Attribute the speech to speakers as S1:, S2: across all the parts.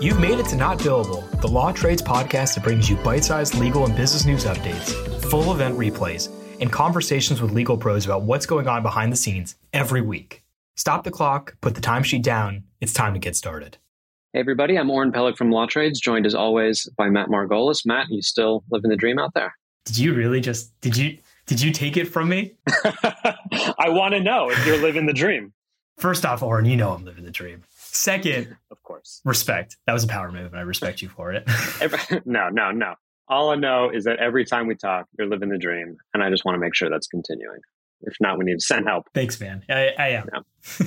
S1: You've made it to Not Billable, the Law Trades podcast that brings you bite sized legal and business news updates, full event replays, and conversations with legal pros about what's going on behind the scenes every week. Stop the clock, put the timesheet down. It's time to get started.
S2: Hey, everybody. I'm Oren Peleg from Law Trades, joined as always by Matt Margolis. Matt, you still living the dream out there?
S1: Did you really just, did you, did you take it from me?
S2: I want to know if you're living the dream.
S1: First off, Oren, you know I'm living the dream. Second,
S2: of course,
S1: respect. That was a power move, and I respect you for it.
S2: no, no, no. All I know is that every time we talk, you're living the dream, and I just want to make sure that's continuing. If not, we need to send help.
S1: Thanks, man. I, I am.
S2: Yeah.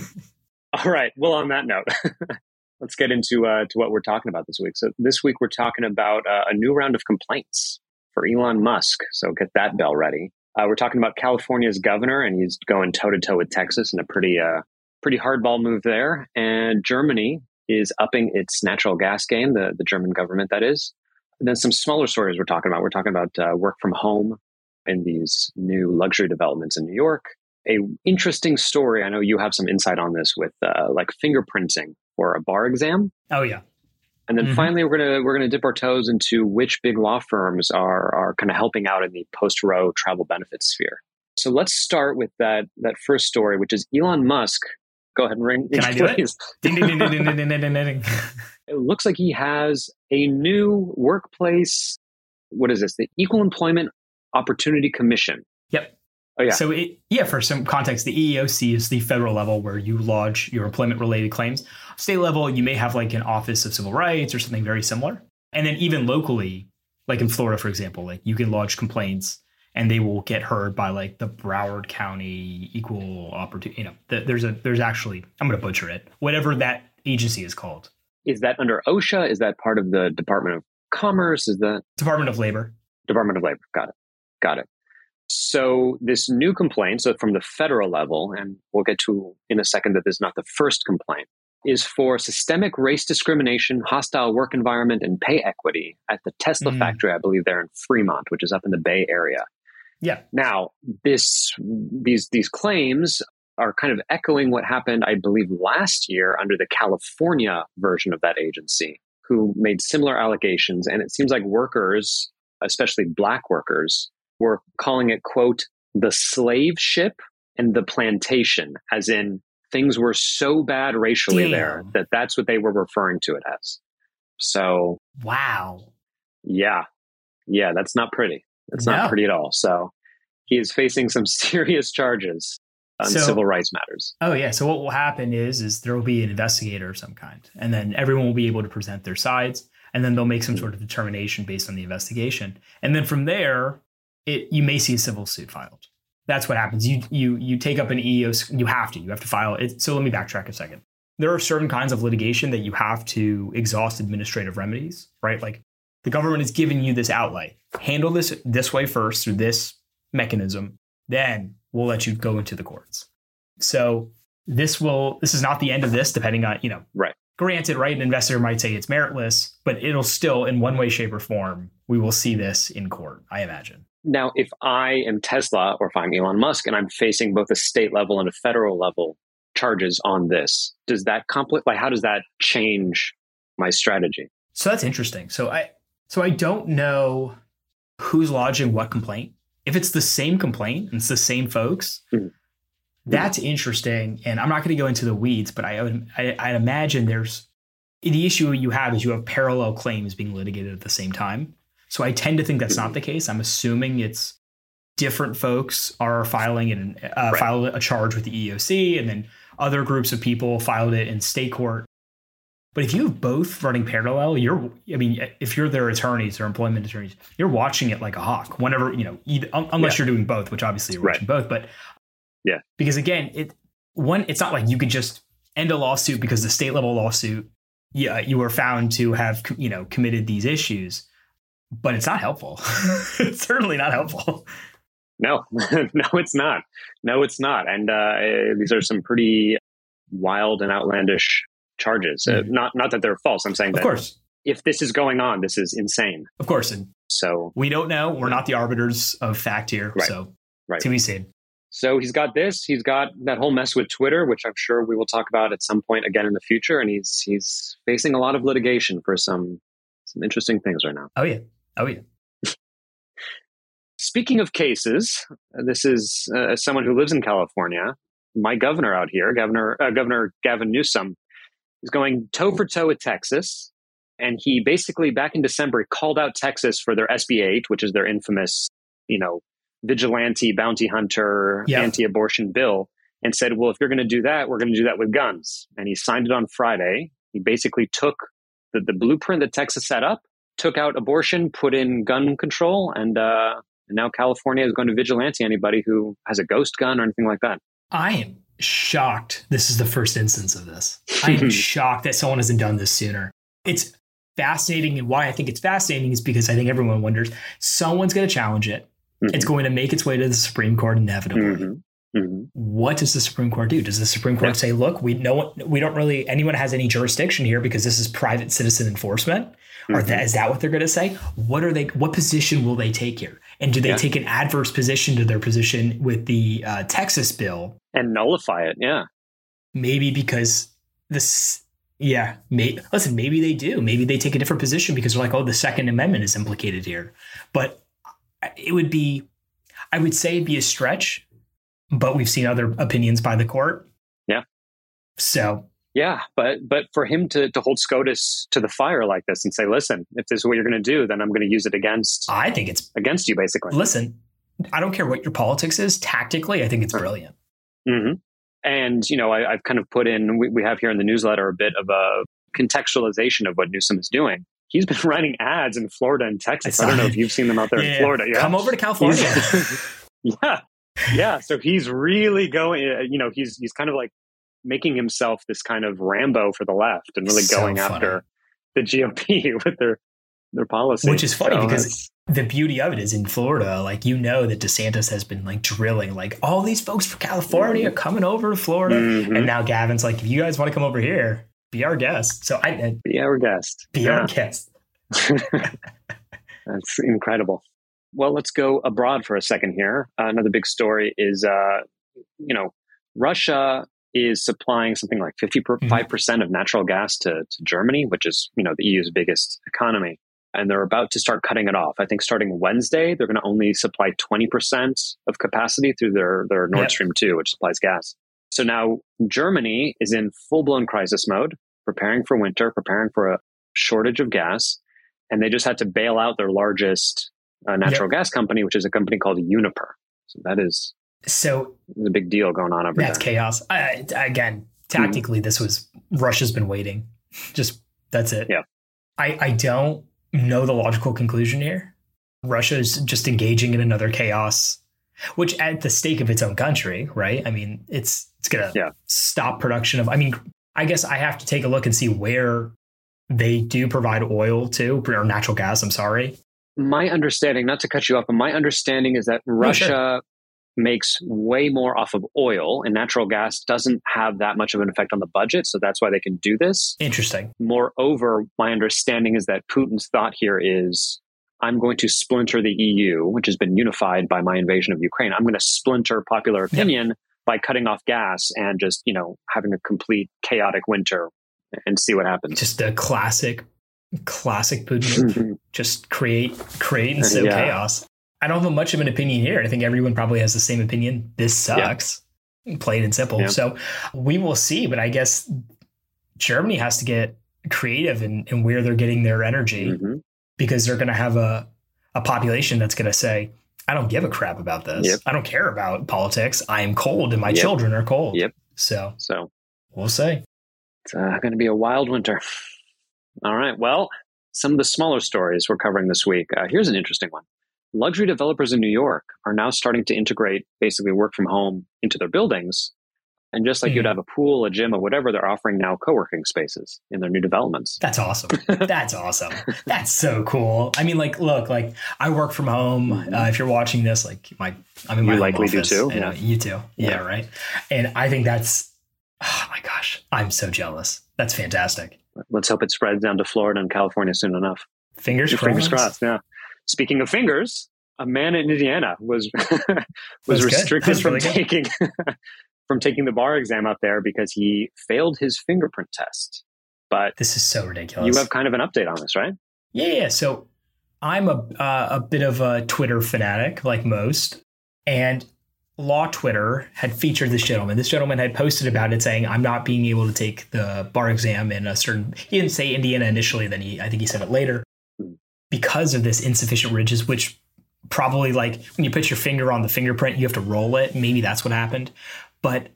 S2: All right. Well, on that note, let's get into uh, to what we're talking about this week. So this week we're talking about uh, a new round of complaints for Elon Musk. So get that bell ready. Uh, we're talking about California's governor, and he's going toe to toe with Texas in a pretty uh, pretty hardball move there. And Germany is upping its natural gas game, the, the German government, that is. And then some smaller stories we're talking about. We're talking about uh, work from home in these new luxury developments in New York. A interesting story. I know you have some insight on this with uh, like fingerprinting for a bar exam.
S1: Oh yeah.
S2: And then mm-hmm. finally, we're gonna we're gonna dip our toes into which big law firms are are kind of helping out in the post Roe travel benefits sphere. So let's start with that that first story, which is Elon Musk Go ahead and ring.
S1: Can I do it? ding, ding, ding, ding, ding, ding, ding, ding.
S2: It looks like he has a new workplace. What is this? The Equal Employment Opportunity Commission.
S1: Yep.
S2: Oh yeah.
S1: So it, yeah, for some context, the EEOC is the federal level where you lodge your employment related claims. State level, you may have like an Office of Civil Rights or something very similar. And then even locally, like in Florida, for example, like you can lodge complaints and they will get heard by like the Broward County Equal Opportunity. You know, the, there's a there's actually I'm going to butcher it. Whatever that agency is called.
S2: Is that under OSHA? Is that part of the Department of Commerce? Is that
S1: Department of Labor?
S2: Department of Labor. Got it. Got it. So this new complaint, so from the federal level, and we'll get to in a second that this is not the first complaint, is for systemic race discrimination, hostile work environment, and pay equity at the Tesla mm. factory, I believe, they're in Fremont, which is up in the Bay Area.
S1: Yeah.
S2: Now, this these these claims are kind of echoing what happened, I believe, last year under the California version of that agency, who made similar allegations. And it seems like workers, especially black workers, were calling it, quote, the slave ship and the plantation, as in things were so bad racially Damn. there that that's what they were referring to it as. So,
S1: wow.
S2: Yeah. Yeah, that's not pretty. It's no. not pretty at all. So he is facing some serious charges on so, civil rights matters.
S1: Oh yeah. So what will happen is is there will be an investigator of some kind, and then everyone will be able to present their sides, and then they'll make some sort of determination based on the investigation, and then from there, it you may see a civil suit filed. That's what happens. You you you take up an EEO. You have to. You have to file it. So let me backtrack a second. There are certain kinds of litigation that you have to exhaust administrative remedies, right? Like the government is giving you this outlay. Handle this this way first through this mechanism. Then we'll let you go into the courts. So this will this is not the end of this, depending on, you know,
S2: right.
S1: Granted, right, an investor might say it's meritless, but it'll still, in one way, shape, or form, we will see this in court, I imagine.
S2: Now, if I am Tesla or if I'm Elon Musk and I'm facing both a state level and a federal level charges on this, does that complicate like how does that change my strategy?
S1: So that's interesting. So I so I don't know who's lodging what complaint. If it's the same complaint and it's the same folks, mm-hmm. that's interesting. And I'm not going to go into the weeds, but I would I, I'd imagine there's the issue you have is you have parallel claims being litigated at the same time. So I tend to think that's not the case. I'm assuming it's different folks are filing and uh, right. filed a charge with the EOC, and then other groups of people filed it in state court. But if you have both running parallel, you're, I mean, if you're their attorneys or employment attorneys, you're watching it like a hawk whenever, you know, either, unless yeah. you're doing both, which obviously you're watching right. both. But
S2: yeah,
S1: because again, it, one, it's not like you could just end a lawsuit because the state level lawsuit, yeah, you were found to have, you know, committed these issues, but it's not helpful. it's certainly not helpful.
S2: No, no, it's not. No, it's not. And uh, these are some pretty wild and outlandish charges. Mm-hmm. Uh, hmm. not not that they're false. I'm saying
S1: of
S2: that
S1: course.
S2: if this is going on, this is insane.
S1: Of course. And
S2: so
S1: we don't know. We're not the arbiters of fact here.
S2: Right.
S1: So
S2: right.
S1: to be seen.
S2: So he's got this. He's got that whole mess with Twitter, which I'm sure we will talk about at some point again in the future. And he's he's facing a lot of litigation for some some interesting things right now.
S1: Oh yeah. Oh yeah.
S2: Speaking of cases, this is uh, someone who lives in California. My governor out here, Governor uh, Governor Gavin Newsom, is going toe for toe with Texas, and he basically back in December called out Texas for their SB 8, which is their infamous, you know, vigilante bounty hunter yeah. anti-abortion bill, and said, "Well, if you're going to do that, we're going to do that with guns." And he signed it on Friday. He basically took the, the blueprint that Texas set up, took out abortion, put in gun control, and uh, and now California is going to vigilante anybody who has a ghost gun or anything like that.
S1: I am shocked this is the first instance of this. I am shocked that someone hasn't done this sooner. It's fascinating. And why I think it's fascinating is because I think everyone wonders someone's going to challenge it. Mm-hmm. It's going to make its way to the Supreme Court inevitably. Mm-hmm. Mm-hmm. What does the Supreme Court do? Does the Supreme Court yeah. say, "Look, we no one, we don't really anyone has any jurisdiction here because this is private citizen enforcement"? Or that, is that what they're going to say? What are they? What position will they take here? And do they yeah. take an adverse position to their position with the uh, Texas bill
S2: and nullify it? Yeah,
S1: maybe because this. Yeah, may, listen, maybe they do. Maybe they take a different position because they're like, oh, the Second Amendment is implicated here. But it would be, I would say, it'd be a stretch. But we've seen other opinions by the court.
S2: Yeah.
S1: So
S2: yeah, but but for him to to hold SCOTUS to the fire like this and say, listen, if this is what you're going to do, then I'm going to use it against.
S1: I think it's
S2: against you, basically.
S1: Listen, I don't care what your politics is. Tactically, I think it's brilliant.
S2: Mm-hmm. And you know, I, have kind of put in. We, we have here in the newsletter a bit of a contextualization of what Newsom is doing. He's been running ads in Florida and Texas. I, I don't know if you've seen them out there yeah, in Florida.
S1: Yeah, come over to California.
S2: yeah, yeah. So he's really going. You know, he's he's kind of like making himself this kind of Rambo for the left and really so going funny. after the GOP with their their policy.
S1: Which is funny so because the beauty of it is in Florida, like you know that DeSantis has been like drilling like all these folks from California mm-hmm. coming over to Florida. Mm-hmm. And now Gavin's like, if you guys want to come over here, be our guest. So I, I
S2: be our guest.
S1: Be yeah. our guest.
S2: That's incredible. Well, let's go abroad for a second here. Uh, another big story is, uh, you know, Russia is supplying something like 55% mm-hmm. of natural gas to, to Germany, which is, you know, the EU's biggest economy. And they're about to start cutting it off. I think starting Wednesday, they're going to only supply 20% of capacity through their, their Nord yep. Stream 2, which supplies gas. So now Germany is in full blown crisis mode, preparing for winter, preparing for a shortage of gas. And they just had to bail out their largest uh, natural yep. gas company, which is a company called Uniper. So that is
S1: so
S2: there's a big deal going on over
S1: that's
S2: there.
S1: chaos. I, again, tactically, mm-hmm. this was Russia's been waiting. Just that's it.
S2: Yeah.
S1: I, I don't know the logical conclusion here. Russia is just engaging in another chaos, which at the stake of its own country, right? I mean, it's it's gonna
S2: yeah.
S1: stop production of. I mean, I guess I have to take a look and see where they do provide oil to or natural gas. I'm sorry.
S2: My understanding, not to cut you off, but my understanding is that Russia sure makes way more off of oil and natural gas doesn't have that much of an effect on the budget. So that's why they can do this.
S1: Interesting.
S2: Moreover, my understanding is that Putin's thought here is I'm going to splinter the EU, which has been unified by my invasion of Ukraine. I'm going to splinter popular opinion yep. by cutting off gas and just, you know, having a complete chaotic winter and see what happens.
S1: Just a classic classic Putin. just create create and uh, sow yeah. chaos. I don't have much of an opinion here. I think everyone probably has the same opinion. This sucks, yeah. plain and simple. Yeah. So we will see. But I guess Germany has to get creative in, in where they're getting their energy mm-hmm. because they're going to have a, a population that's going to say, I don't give a crap about this. Yep. I don't care about politics. I am cold and my yep. children are cold.
S2: Yep.
S1: So,
S2: so
S1: we'll see.
S2: It's uh, going to be a wild winter. All right. Well, some of the smaller stories we're covering this week. Uh, here's an interesting one luxury developers in New York are now starting to integrate basically work from home into their buildings. And just like mm. you'd hmm. have a pool, a gym, or whatever, they're offering now co working spaces in their new developments.
S1: That's awesome. That's awesome. That's so cool. I mean, like, look, like I work from home. Mm-hmm. Uh, if you're watching this, like, my I'm in my
S2: you likely
S1: office,
S2: do too.
S1: Yeah, you too. Yeah, yeah, right. And I think that's oh my gosh, I'm so jealous. That's fantastic.
S2: Let's hope it spreads down to Florida and California soon enough.
S1: Fingers crossed.
S2: Fingers crossed. Yeah. Speaking of fingers, a man in Indiana was was restricted from really taking from taking the bar exam out there because he failed his fingerprint test. But
S1: this is so ridiculous.
S2: You have kind of an update on this, right?
S1: Yeah. yeah. So I'm a uh, a bit of a Twitter fanatic, like most, and Law Twitter had featured this gentleman. This gentleman had posted about it, saying, "I'm not being able to take the bar exam in a certain." He didn't say Indiana initially. Then he, I think he said it later. Because of this insufficient ridges, which probably like when you put your finger on the fingerprint, you have to roll it. Maybe that's what happened. But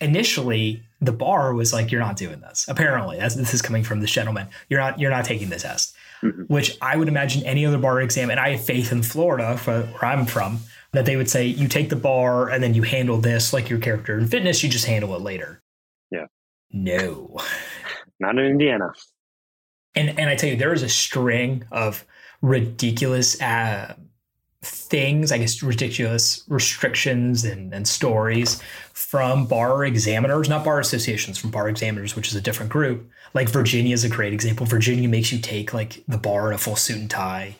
S1: initially, the bar was like, "You're not doing this." Apparently, as this is coming from this gentleman, you're not you're not taking the test. Mm-hmm. Which I would imagine any other bar exam, and I have faith in Florida, for where I'm from, that they would say you take the bar and then you handle this like your character in fitness, you just handle it later.
S2: Yeah.
S1: No.
S2: Not in Indiana.
S1: And and I tell you, there is a string of ridiculous uh, things, I guess ridiculous restrictions and, and stories from bar examiners, not bar associations, from bar examiners, which is a different group. Like Virginia is a great example. Virginia makes you take like the bar in a full suit and tie.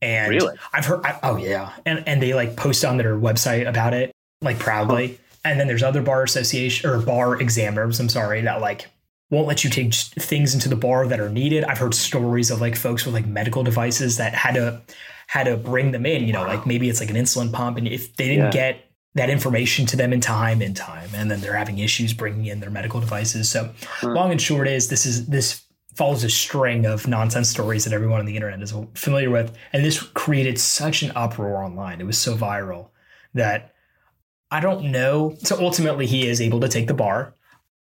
S1: And
S2: really?
S1: I've heard, I, oh yeah, and and they like post on their website about it, like proudly. Huh. And then there's other bar association or bar examiners. I'm sorry that like won't let you take things into the bar that are needed. I've heard stories of like folks with like medical devices that had to had to bring them in. You know, like maybe it's like an insulin pump, and if they didn't yeah. get that information to them in time, in time, and then they're having issues bringing in their medical devices. So, long and short is this is this follows a string of nonsense stories that everyone on the internet is familiar with. And this created such an uproar online. It was so viral that I don't know. So ultimately, he is able to take the bar.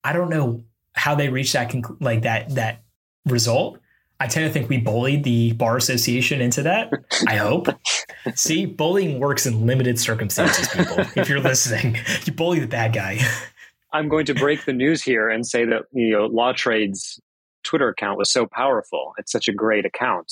S1: I don't know how they reached that conc- like that that result. I tend to think we bullied the bar association into that. I hope. See, bullying works in limited circumstances, people. if you're listening, you bully the bad guy.
S2: I'm going to break the news here and say that you know Law Trades Twitter account was so powerful. It's such a great account,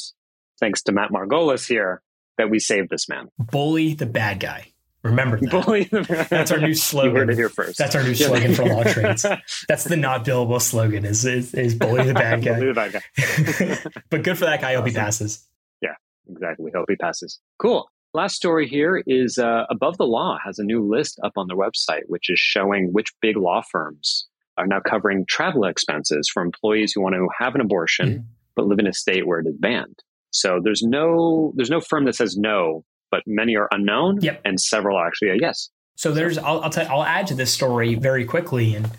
S2: thanks to Matt Margolis here, that we saved this man.
S1: Bully the bad guy. Remember that. Bully the That's our new slogan.
S2: You heard it here first.
S1: That's our new slogan for law trades. That's the not billable slogan is, is, is bully the bad guy. bully the bad guy. but good for that guy. I hope he passes.
S2: Yeah, exactly. Hope he passes. Cool. Last story here is uh, Above the Law has a new list up on their website, which is showing which big law firms are now covering travel expenses for employees who want to have an abortion mm-hmm. but live in a state where it is banned. So there's no there's no firm that says no, but many are unknown,
S1: yep.
S2: and several are actually a yes.
S1: So there's I'll I'll, tell, I'll add to this story very quickly. And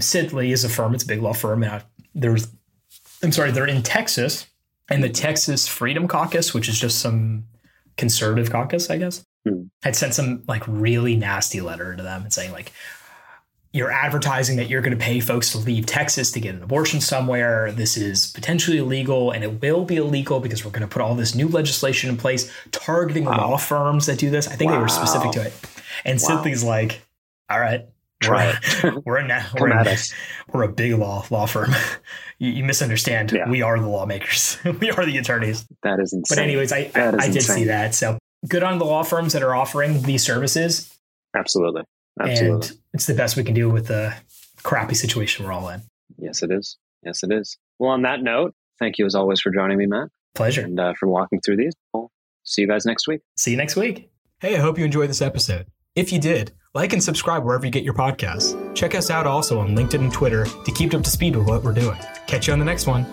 S1: Sidley is a firm; it's a big law firm. And I, there's I'm sorry, they're in Texas, and the Texas Freedom Caucus, which is just some conservative caucus, I guess, hmm. had sent some like really nasty letter to them and saying like you're advertising that you're going to pay folks to leave Texas to get an abortion somewhere. This is potentially illegal and it will be illegal because we're going to put all this new legislation in place targeting wow. law firms that do this. I think wow. they were specific to it. And wow. Like, all right,
S2: Right.
S1: we're a na- we're, a, we're a big law law firm. you, you misunderstand. Yeah. We are the lawmakers. we are the attorneys.
S2: That is insane.
S1: But anyways, I I, I did see that. So good on the law firms that are offering these services.
S2: Absolutely. Absolutely.
S1: And it's the best we can do with the crappy situation we're all in.
S2: Yes, it is. Yes, it is. Well, on that note, thank you as always for joining me, Matt.
S1: Pleasure.
S2: And uh, for walking through these. We'll see you guys next week.
S1: See you next week. Hey, I hope you enjoyed this episode. If you did, like and subscribe wherever you get your podcasts. Check us out also on LinkedIn and Twitter to keep up to speed with what we're doing. Catch you on the next one.